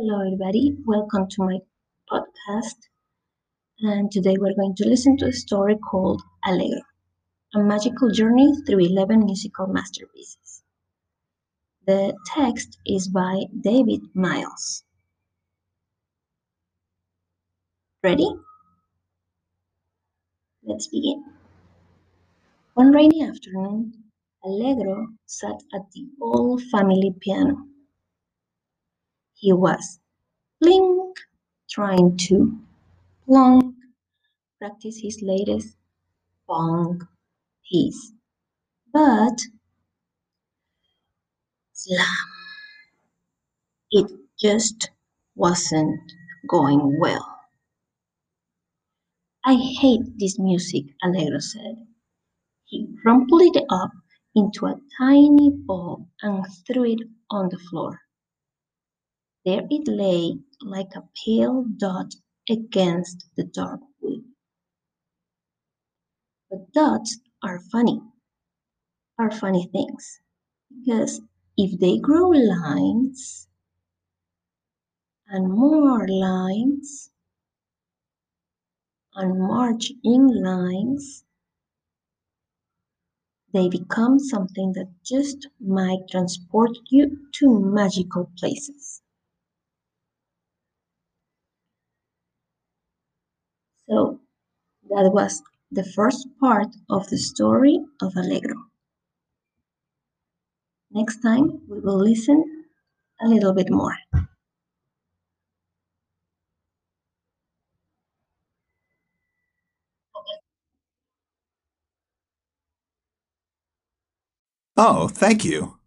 Hello, everybody. Welcome to my podcast. And today we're going to listen to a story called Allegro, a magical journey through 11 musical masterpieces. The text is by David Miles. Ready? Let's begin. One rainy afternoon, Allegro sat at the old family piano. He was blink trying to plonk practice his latest bonk piece. But slam, it just wasn't going well. I hate this music, Allegro said. He crumpled it up into a tiny ball and threw it on the floor. There it lay like a pale dot against the dark wood. But dots are funny, are funny things, because if they grow lines and more lines and march in lines, they become something that just might transport you to magical places. So that was the first part of the story of Allegro. Next time we will listen a little bit more. Oh, thank you.